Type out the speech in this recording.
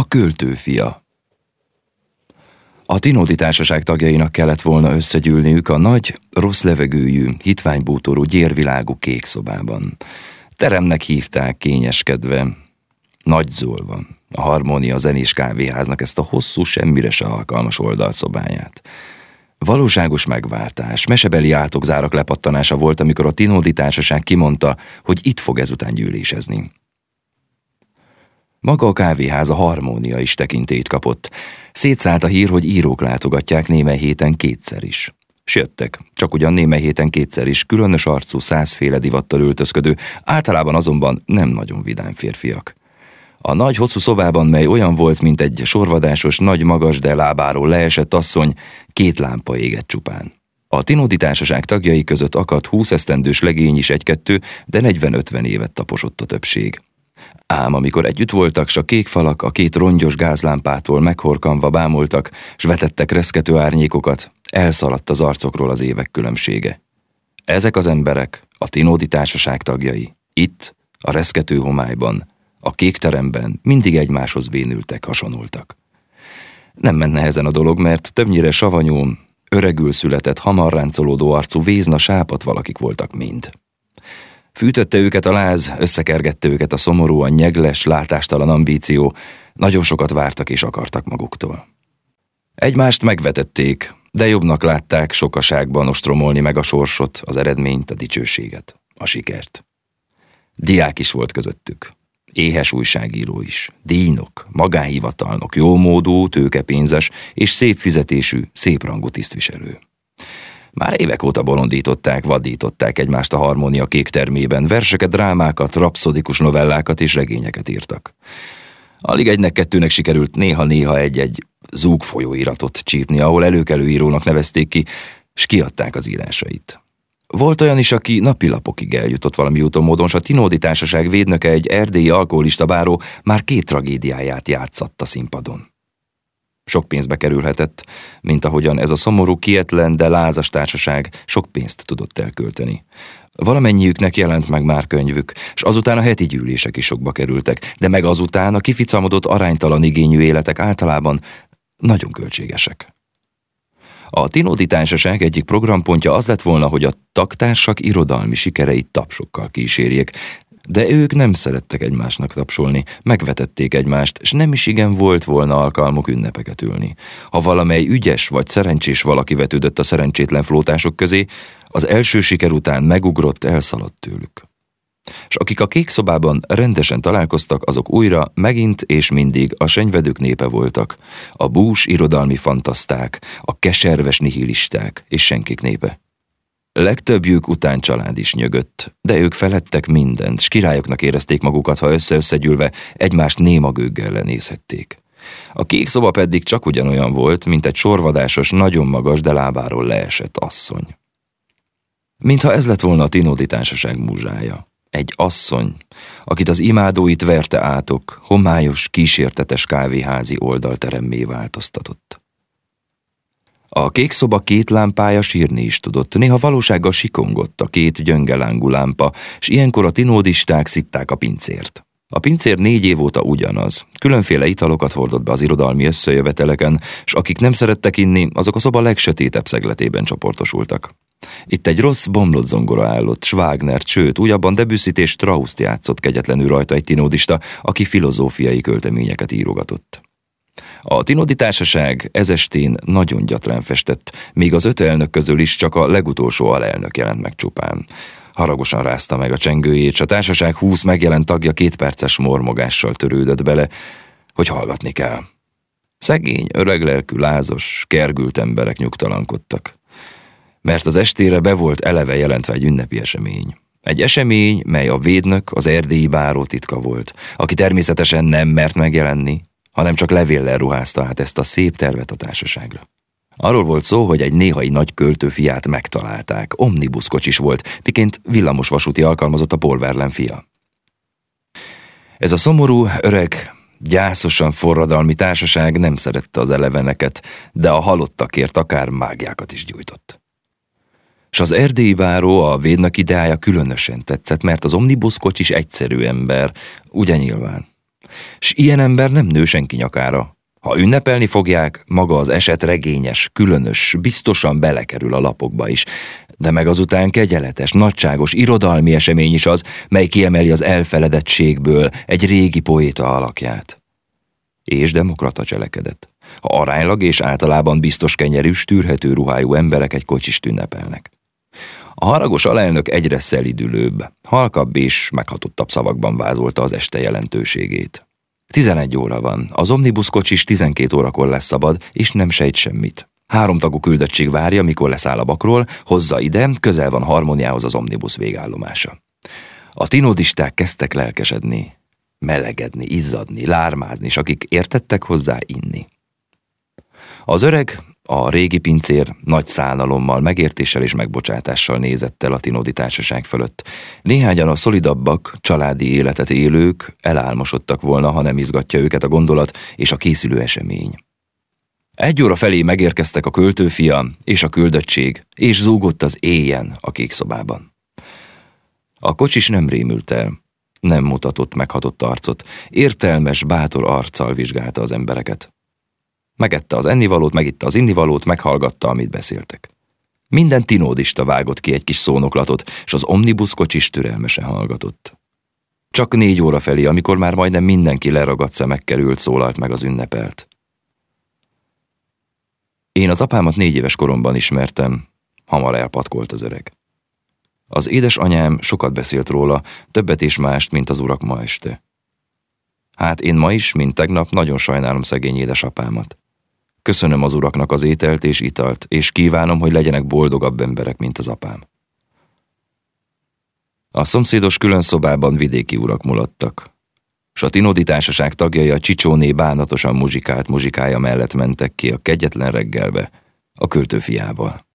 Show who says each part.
Speaker 1: A költőfia A Tinódi Társaság tagjainak kellett volna összegyűlniük a nagy, rossz levegőjű, hitványbútorú gyérvilágú kék szobában. Teremnek hívták kényeskedve, nagyzolva, a harmónia zenés kávéháznak ezt a hosszú, semmire se alkalmas oldalszobáját. Valóságos megváltás, mesebeli átokzárak lepattanása volt, amikor a Tinódi Társaság kimondta, hogy itt fog ezután gyűlésezni. Maga a kávéház a harmónia is tekintét kapott. Szétszállt a hír, hogy írók látogatják némely héten kétszer is. Jöttek, csak ugyan némely héten kétszer is, különös arcú, százféle divattal öltözködő, általában azonban nem nagyon vidám férfiak. A nagy hosszú szobában, mely olyan volt, mint egy sorvadásos, nagy magas, de lábáról leesett asszony, két lámpa égett csupán. A Tinódi társaság tagjai között akadt húsz esztendős legény is egy-kettő, de 40-50 évet taposott a többség. Ám amikor együtt voltak, s a kék falak a két rongyos gázlámpától meghorkanva bámultak, s vetettek reszkető árnyékokat, elszaladt az arcokról az évek különbsége. Ezek az emberek, a Tinódi társaság tagjai, itt, a reszkető homályban, a kék teremben mindig egymáshoz bénültek, hasonultak. Nem ment nehezen a dolog, mert többnyire savanyú, öregül született, hamar ráncolódó arcú vézna sápat valakik voltak mind. Fűtötte őket a láz, összekergette őket a szomorú, a nyegles, látástalan ambíció, nagyon sokat vártak és akartak maguktól. Egymást megvetették, de jobbnak látták sokaságban ostromolni meg a sorsot, az eredményt, a dicsőséget, a sikert. Diák is volt közöttük. Éhes újságíró is, díjnok, magánhivatalnok, jómódú, tőkepénzes és szép fizetésű, szép rangú tisztviselő. Már évek óta bolondították, vadították egymást a harmónia kék termében, verseket, drámákat, rapszodikus novellákat és regényeket írtak. Alig egynek-kettőnek sikerült néha-néha egy-egy zúg folyóiratot csípni, ahol előkelő írónak nevezték ki, s kiadták az írásait. Volt olyan is, aki napilapokig eljutott valami úton módon, s a Tinódi Társaság védnöke egy erdélyi alkoholista báró már két tragédiáját játszatta színpadon. Sok pénzbe kerülhetett, mint ahogyan ez a szomorú, kietlen, de lázas társaság sok pénzt tudott elkölteni. Valamennyiüknek jelent meg már könyvük, és azután a heti gyűlések is sokba kerültek, de meg azután a kificamodott aránytalan igényű életek általában nagyon költségesek. A Tinódi Társaság egyik programpontja az lett volna, hogy a taktársak irodalmi sikereit tapsokkal kísérjék, de ők nem szerettek egymásnak tapsolni, megvetették egymást, és nem is igen volt volna alkalmuk ünnepeket ülni. Ha valamely ügyes vagy szerencsés valaki vetődött a szerencsétlen flótások közé, az első siker után megugrott, elszaladt tőlük. És akik a kék szobában rendesen találkoztak, azok újra, megint és mindig a senyvedők népe voltak, a bús irodalmi fantaszták, a keserves nihilisták és senkik népe. Legtöbbjük után család is nyögött, de ők felettek mindent, s királyoknak érezték magukat, ha össze-összegyűlve egymást néma gőggel lenézhették. A kék szoba pedig csak ugyanolyan volt, mint egy sorvadásos, nagyon magas, de lábáról leesett asszony. Mintha ez lett volna a Tinódi Társaság múzsája. Egy asszony, akit az imádóit verte átok, homályos, kísértetes kávéházi oldalteremmé változtatott. A kék szoba két lámpája sírni is tudott, néha valósággal sikongott a két gyöngelángú lámpa, s ilyenkor a tinódisták szitták a pincért. A pincér négy év óta ugyanaz. Különféle italokat hordott be az irodalmi összejöveteleken, s akik nem szerettek inni, azok a szoba legsötétebb szegletében csoportosultak. Itt egy rossz, bomlott zongora állott, Schwagner, sőt, újabban Debussy-t és Strausst játszott kegyetlenül rajta egy tinódista, aki filozófiai költeményeket írogatott. A Tinodi Társaság ezestén nagyon gyatrán festett, még az öt elnök közül is csak a legutolsó alelnök jelent meg csupán. Haragosan rázta meg a csengőjét, s a társaság húsz megjelent tagja két perces mormogással törődött bele, hogy hallgatni kell. Szegény, öreglelkű, lázos, kergült emberek nyugtalankodtak. Mert az estére be volt eleve jelentve egy ünnepi esemény. Egy esemény, mely a védnök, az erdélyi báró titka volt, aki természetesen nem mert megjelenni, hanem csak levéllel ruházta át ezt a szép tervet a társaságra. Arról volt szó, hogy egy néhai nagy költő fiát megtalálták. Omnibuszkocsis volt, miként villamos vasúti alkalmazott a polverlen fia. Ez a szomorú, öreg, gyászosan forradalmi társaság nem szerette az eleveneket, de a halottakért akár mágiákat is gyújtott. És az erdélyi báró a védnak ideája különösen tetszett, mert az omnibuszkocsis egyszerű ember, ugye nyilván. S ilyen ember nem nő senki nyakára. Ha ünnepelni fogják, maga az eset regényes, különös, biztosan belekerül a lapokba is, de meg azután kegyeletes, nagyságos, irodalmi esemény is az, mely kiemeli az elfeledettségből egy régi poéta alakját. És demokrata cselekedett. Ha aránylag és általában biztos kenyerű, tűrhető ruhájú emberek egy kocsist ünnepelnek. A haragos alelnök egyre szelidülőbb, halkabb és meghatottabb szavakban vázolta az este jelentőségét. 11 óra van, az omnibus kocsis 12 órakor lesz szabad, és nem sejt semmit. Három tagú küldöttség várja, mikor leszáll a bakról, hozza ide, közel van harmóniához az omnibus végállomása. A tinodisták kezdtek lelkesedni, melegedni, izzadni, lármázni, és akik értettek hozzá, inni. Az öreg, a régi pincér nagy szánalommal, megértéssel és megbocsátással nézett el a Tinodi társaság fölött. Néhányan a szolidabbak, családi életet élők elálmosodtak volna, ha nem izgatja őket a gondolat és a készülő esemény. Egy óra felé megérkeztek a költőfia és a küldöttség, és zúgott az éjjen a kék szobában. A kocsis nem rémült el, nem mutatott meghatott arcot, értelmes, bátor arccal vizsgálta az embereket. Megette az ennivalót, megitta az innivalót, meghallgatta, amit beszéltek. Minden tinódista vágott ki egy kis szónoklatot, és az omnibus kocsis türelmesen hallgatott. Csak négy óra felé, amikor már majdnem mindenki leragadt szemekkel ült, szólalt meg az ünnepelt. Én az apámat négy éves koromban ismertem, hamar elpatkolt az öreg. Az édesanyám sokat beszélt róla, többet és mást, mint az urak ma este. Hát én ma is, mint tegnap, nagyon sajnálom szegény édesapámat. Köszönöm az uraknak az ételt és italt, és kívánom, hogy legyenek boldogabb emberek, mint az apám. A szomszédos külön szobában vidéki urak mulattak, s a Tinodi társaság tagjai a Csicsóné bánatosan muzsikált muzsikája mellett mentek ki a kegyetlen reggelbe, a költőfiával.